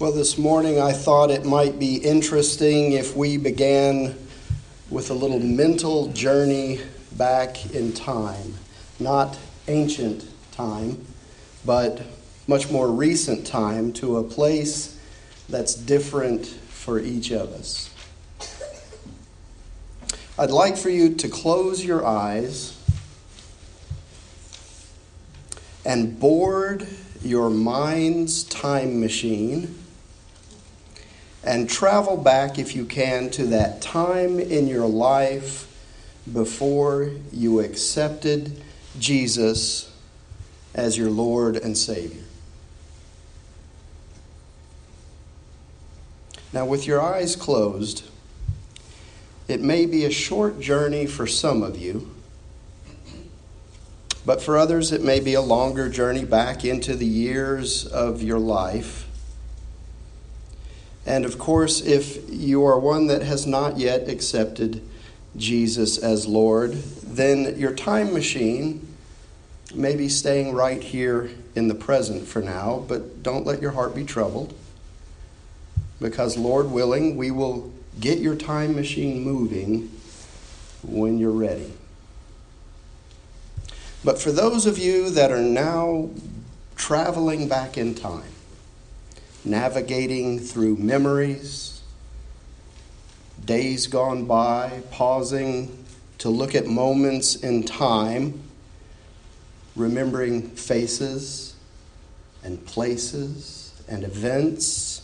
Well, this morning I thought it might be interesting if we began with a little mental journey back in time. Not ancient time, but much more recent time to a place that's different for each of us. I'd like for you to close your eyes and board your mind's time machine and travel back, if you can, to that time in your life before you accepted Jesus as your Lord and Savior. Now, with your eyes closed, it may be a short journey for some of you, but for others, it may be a longer journey back into the years of your life and of course, if you are one that has not yet accepted Jesus as Lord, then your time machine may be staying right here in the present for now, but don't let your heart be troubled. Because, Lord willing, we will get your time machine moving when you're ready. But for those of you that are now traveling back in time, navigating through memories, days gone by, pausing to look at moments in time, remembering faces and places and events.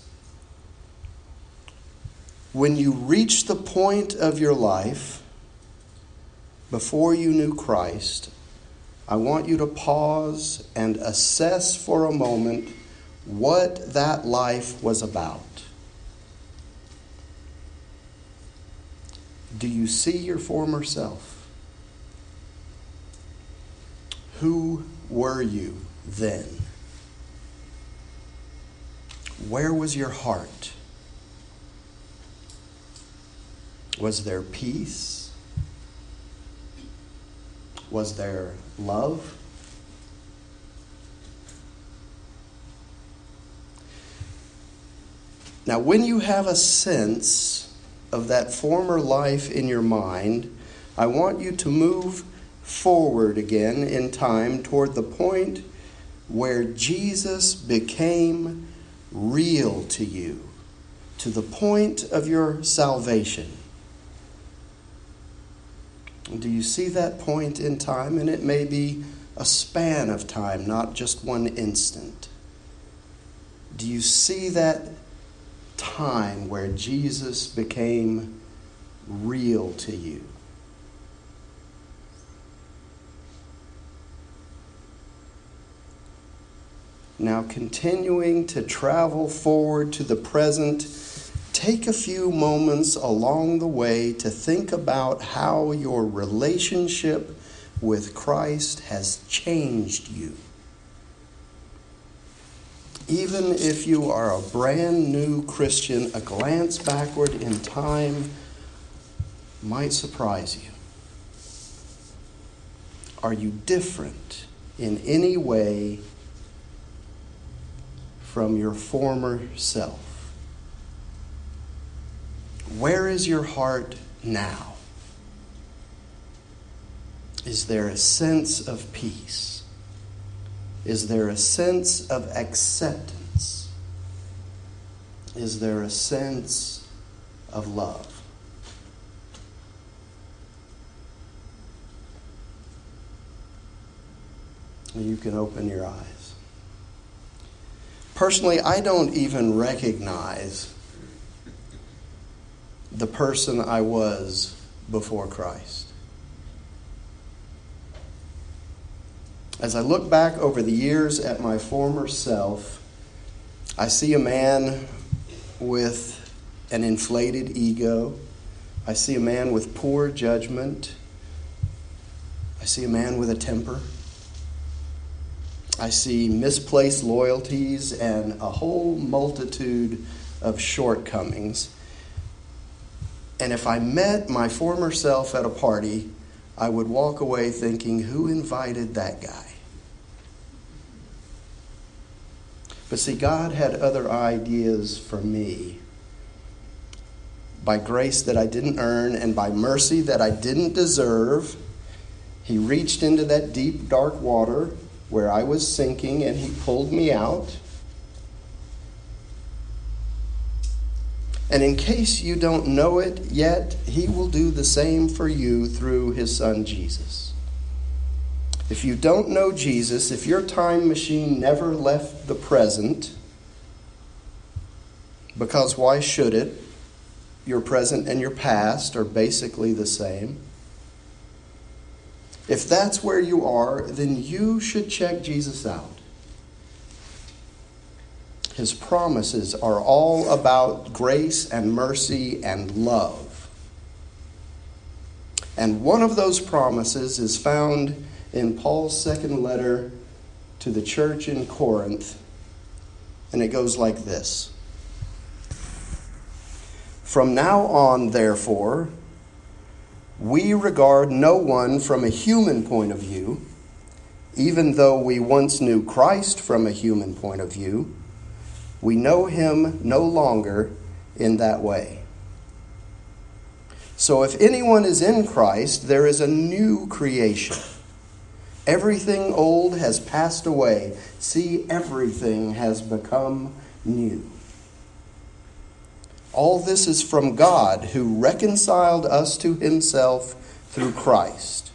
When you reach the point of your life before you knew Christ, I want you to pause and assess for a moment what that life was about. Do you see your former self? Who were you then? Where was your heart? Was there peace? Was there love? Now, when you have a sense of that former life in your mind, I want you to move forward again in time toward the point where Jesus became real to you, to the point of your salvation. Do you see that point in time? And it may be a span of time, not just one instant. Do you see that time where Jesus became real to you. Now, continuing to travel forward to the present, take a few moments along the way to think about how your relationship with Christ has changed you even if you are a brand new Christian, a glance backward in time might surprise you. Are you different in any way from your former self? Where is your heart now? Is there a sense of peace? Is there a sense of acceptance? Is there a sense of love? You can open your eyes. Personally, I don't even recognize the person I was before Christ. As I look back over the years at my former self, I see a man with an inflated ego. I see a man with poor judgment. I see a man with a temper. I see misplaced loyalties and a whole multitude of shortcomings. And if I met my former self at a party, I would walk away thinking, who invited that guy? But see, God had other ideas for me. By grace that I didn't earn and by mercy that I didn't deserve, He reached into that deep, dark water where I was sinking and He pulled me out. And in case you don't know it yet, He will do the same for you through His Son Jesus. If you don't know Jesus, if your time machine never left the present, because why should it? Your present and your past are basically the same. If that's where you are, then you should check Jesus out. His promises are all about grace and mercy and love. And one of those promises is found in Paul's second letter to the church in Corinth, and it goes like this From now on, therefore, we regard no one from a human point of view, even though we once knew Christ from a human point of view. We know him no longer in that way. So if anyone is in Christ, there is a new creation. Everything old has passed away. See, everything has become new. All this is from God, who reconciled us to himself through Christ,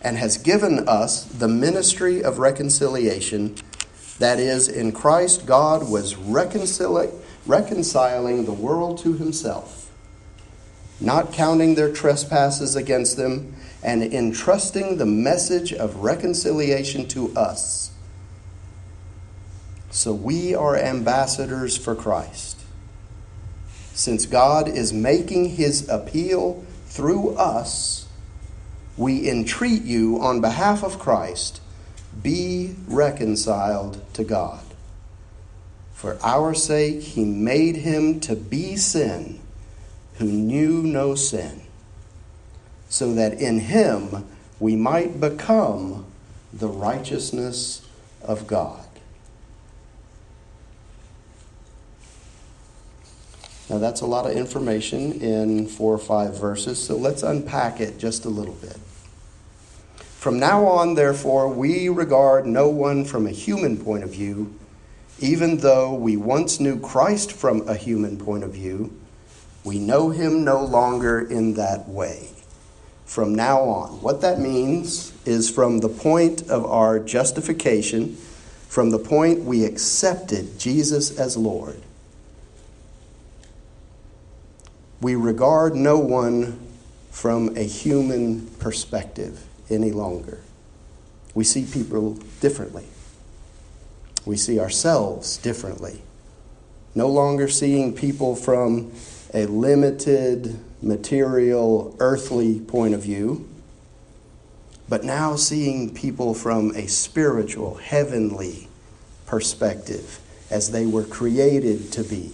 and has given us the ministry of reconciliation. That is, in Christ, God was reconcili- reconciling the world to himself, not counting their trespasses against them and entrusting the message of reconciliation to us. So we are ambassadors for Christ. Since God is making his appeal through us, we entreat you on behalf of Christ be reconciled to God. For our sake, he made him to be sin who knew no sin so that in him we might become the righteousness of God. Now, that's a lot of information in four or five verses, so let's unpack it just a little bit. From now on, therefore, we regard no one from a human point of view, even though we once knew Christ from a human point of view, we know him no longer in that way from now on. What that means is from the point of our justification, from the point we accepted Jesus as Lord, we regard no one from a human perspective any longer. We see people differently. We see ourselves differently. No longer seeing people from a limited, material, earthly point of view, but now seeing people from a spiritual, heavenly perspective as they were created to be,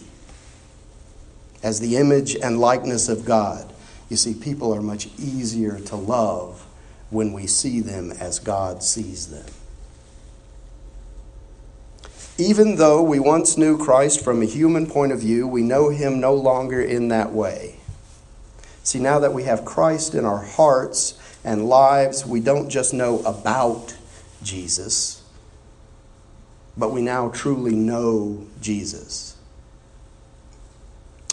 as the image and likeness of God. You see, people are much easier to love when we see them as God sees them. Even though we once knew Christ from a human point of view, we know him no longer in that way. See, now that we have Christ in our hearts and lives, we don't just know about Jesus, but we now truly know Jesus.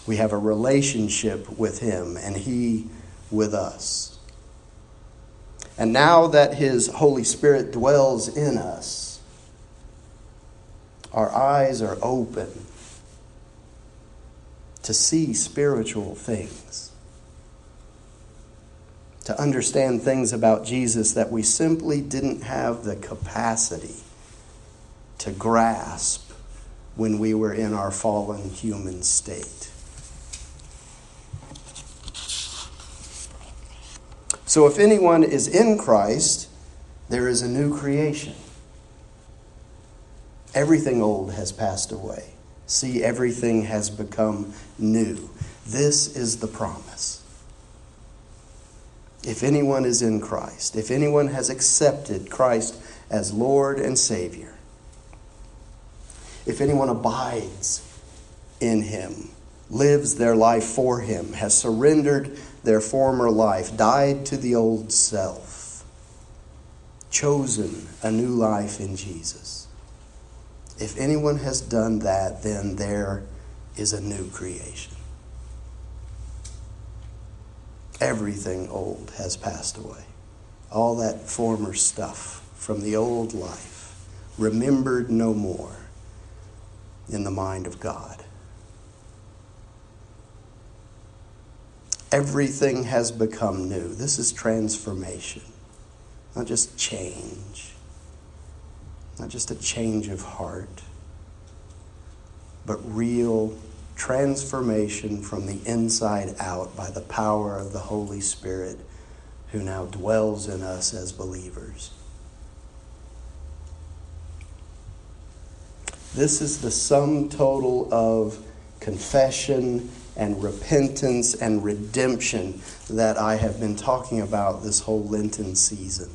We have a relationship with him and he with us. And now that his Holy Spirit dwells in us, our eyes are open to see spiritual things, to understand things about Jesus that we simply didn't have the capacity to grasp when we were in our fallen human state. So, if anyone is in Christ, there is a new creation. Everything old has passed away. See, everything has become new. This is the promise. If anyone is in Christ, if anyone has accepted Christ as Lord and Savior, if anyone abides in him, lives their life for him, has surrendered their former life, died to the old self, chosen a new life in Jesus. If anyone has done that, then there is a new creation. Everything old has passed away. All that former stuff from the old life, remembered no more in the mind of God. Everything has become new. This is transformation, not just change, not just a change of heart, but real transformation from the inside out by the power of the Holy Spirit who now dwells in us as believers. This is the sum total of confession and repentance and redemption that I have been talking about this whole Lenten season.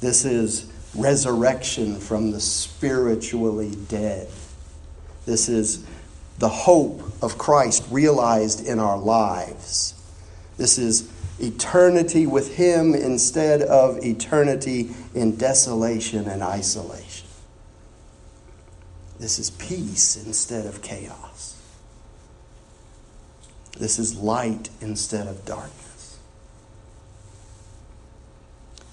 This is resurrection from the spiritually dead. This is the hope of Christ realized in our lives. This is eternity with Him instead of eternity in desolation and isolation. This is peace instead of chaos. This is light instead of darkness.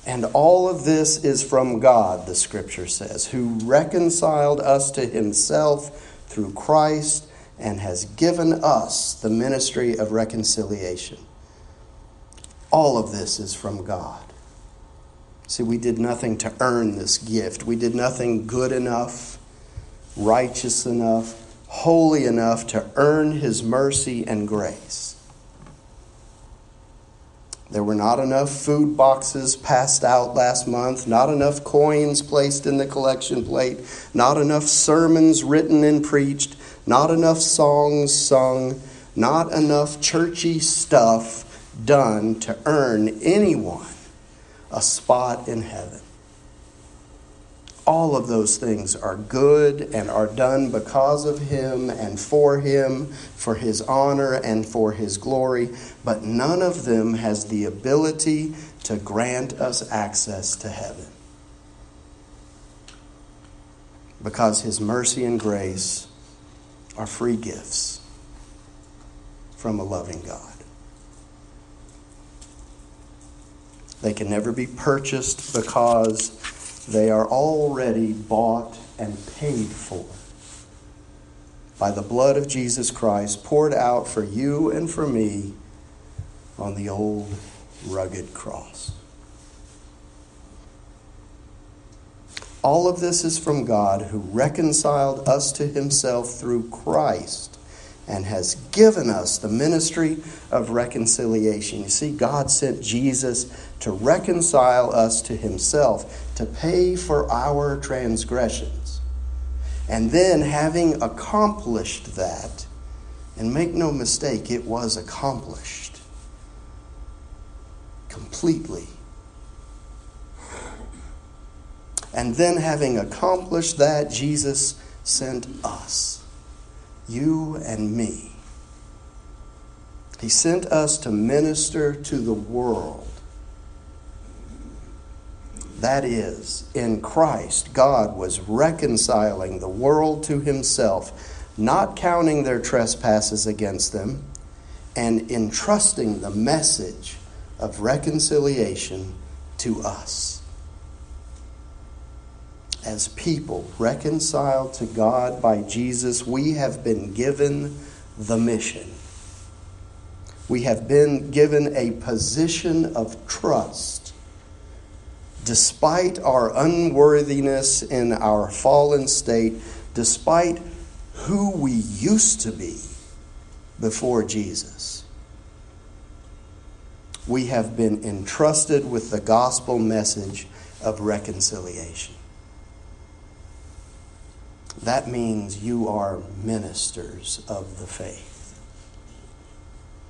And all of this is from God, the scripture says, who reconciled us to himself through Christ and has given us the ministry of reconciliation. All of this is from God. See, we did nothing to earn this gift. We did nothing good enough righteous enough, holy enough to earn his mercy and grace. There were not enough food boxes passed out last month, not enough coins placed in the collection plate, not enough sermons written and preached, not enough songs sung, not enough churchy stuff done to earn anyone a spot in heaven all of those things are good and are done because of Him and for Him, for His honor and for His glory, but none of them has the ability to grant us access to heaven. Because His mercy and grace are free gifts from a loving God. They can never be purchased because they are already bought and paid for by the blood of Jesus Christ poured out for you and for me on the old rugged cross. All of this is from God who reconciled us to himself through Christ and has given us the ministry of reconciliation. You see, God sent Jesus to reconcile us to himself, to pay for our transgressions. And then, having accomplished that, and make no mistake, it was accomplished completely. And then, having accomplished that, Jesus sent us, you and me. He sent us to minister to the world that is, in Christ, God was reconciling the world to himself, not counting their trespasses against them, and entrusting the message of reconciliation to us. As people reconciled to God by Jesus, we have been given the mission. We have been given a position of trust despite our unworthiness in our fallen state, despite who we used to be before Jesus, we have been entrusted with the gospel message of reconciliation. That means you are ministers of the faith.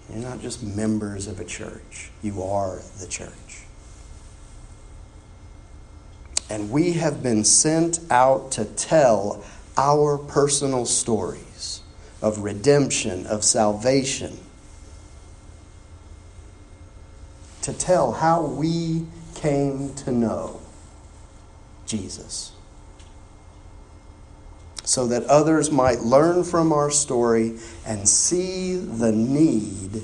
You're not just members of a church, you are the church. And we have been sent out to tell our personal stories of redemption, of salvation, to tell how we came to know Jesus. So that others might learn from our story and see the need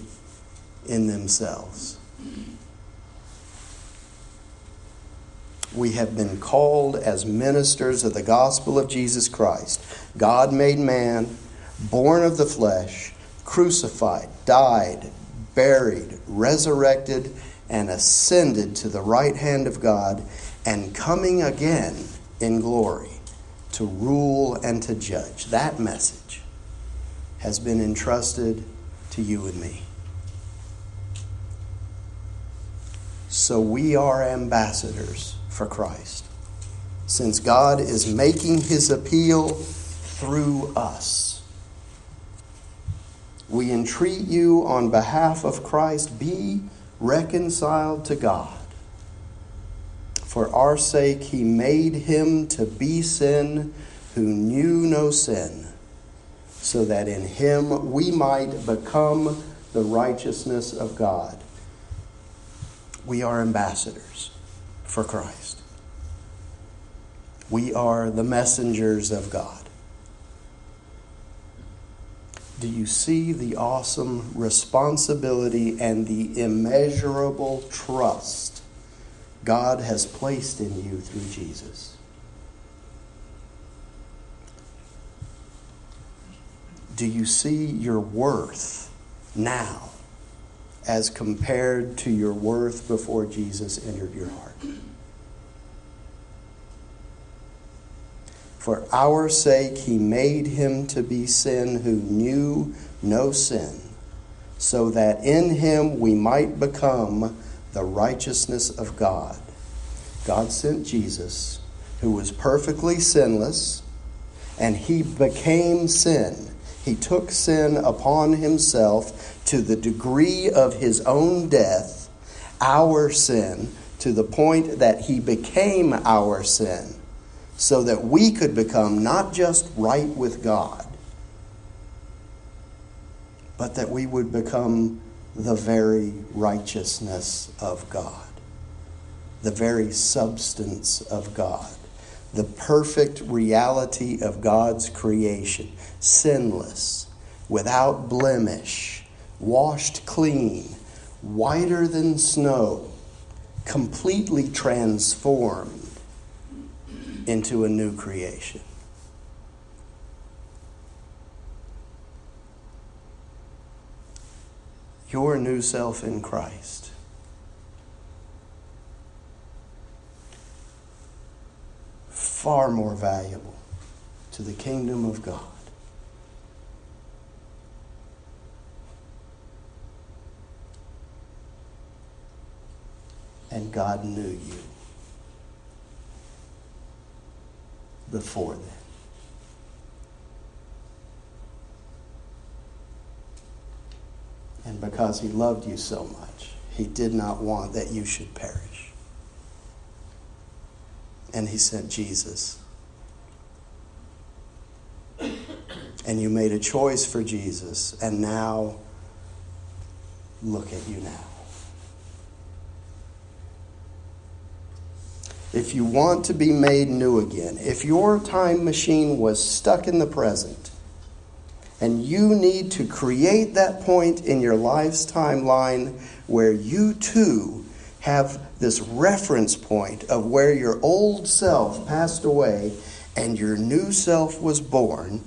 in themselves. We have been called as ministers of the gospel of Jesus Christ, God made man, born of the flesh, crucified, died, buried, resurrected, and ascended to the right hand of God, and coming again in glory to rule and to judge. That message has been entrusted to you and me. So we are ambassadors for Christ, since God is making his appeal through us. We entreat you on behalf of Christ, be reconciled to God. For our sake, he made him to be sin who knew no sin, so that in him we might become the righteousness of God. We are ambassadors for Christ. We are the messengers of God. Do you see the awesome responsibility and the immeasurable trust God has placed in you through Jesus? Do you see your worth now as compared to your worth before Jesus entered your heart? For our sake, he made him to be sin who knew no sin, so that in him we might become the righteousness of God. God sent Jesus, who was perfectly sinless, and he became sin. He took sin upon himself to the degree of his own death, our sin, to the point that he became our sin so that we could become not just right with God, but that we would become the very righteousness of God, the very substance of God, the perfect reality of God's creation, sinless, without blemish, washed clean, whiter than snow, completely transformed into a new creation. Your new self in Christ. Far more valuable to the kingdom of God. And God knew you. before then. And because he loved you so much, he did not want that you should perish. And he sent Jesus. And you made a choice for Jesus, and now look at you now. if you want to be made new again, if your time machine was stuck in the present, and you need to create that point in your life's timeline where you too have this reference point of where your old self passed away and your new self was born,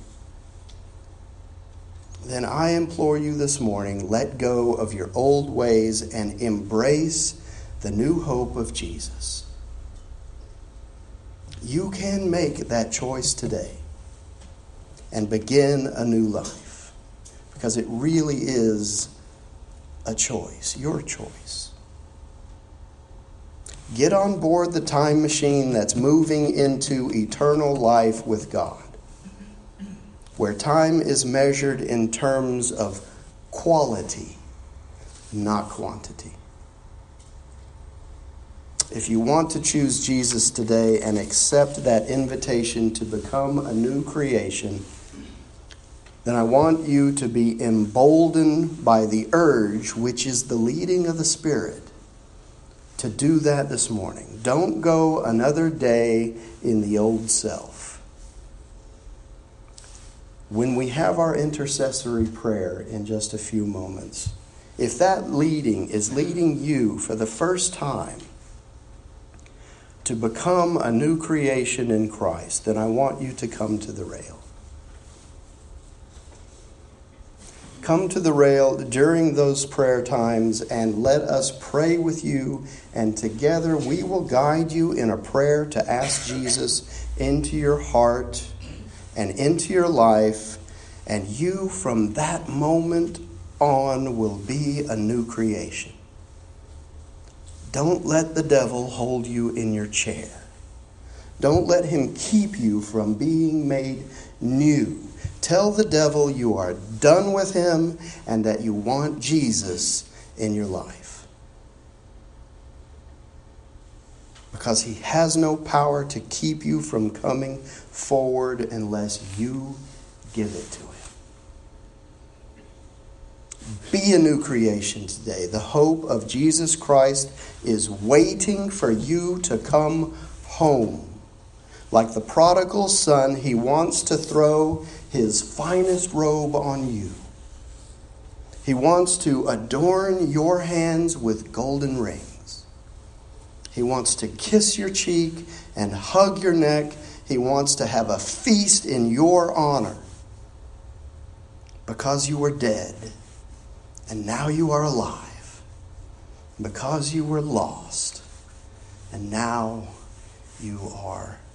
then I implore you this morning let go of your old ways and embrace the new hope of Jesus. You can make that choice today and begin a new life because it really is a choice, your choice. Get on board the time machine that's moving into eternal life with God, where time is measured in terms of quality, not quantity. if you want to choose Jesus today and accept that invitation to become a new creation, then I want you to be emboldened by the urge, which is the leading of the Spirit, to do that this morning. Don't go another day in the old self. When we have our intercessory prayer in just a few moments, if that leading is leading you for the first time to become a new creation in Christ, then I want you to come to the rail. Come to the rail during those prayer times and let us pray with you, and together we will guide you in a prayer to ask Jesus into your heart and into your life, and you from that moment on will be a new creation. Don't let the devil hold you in your chair. Don't let him keep you from being made new Tell the devil you are done with him and that you want Jesus in your life. Because he has no power to keep you from coming forward unless you give it to him. Be a new creation today. The hope of Jesus Christ is waiting for you to come home. Like the prodigal son, he wants to throw his finest robe on you. He wants to adorn your hands with golden rings. He wants to kiss your cheek and hug your neck. He wants to have a feast in your honor because you were dead and now you are alive. Because you were lost and now you are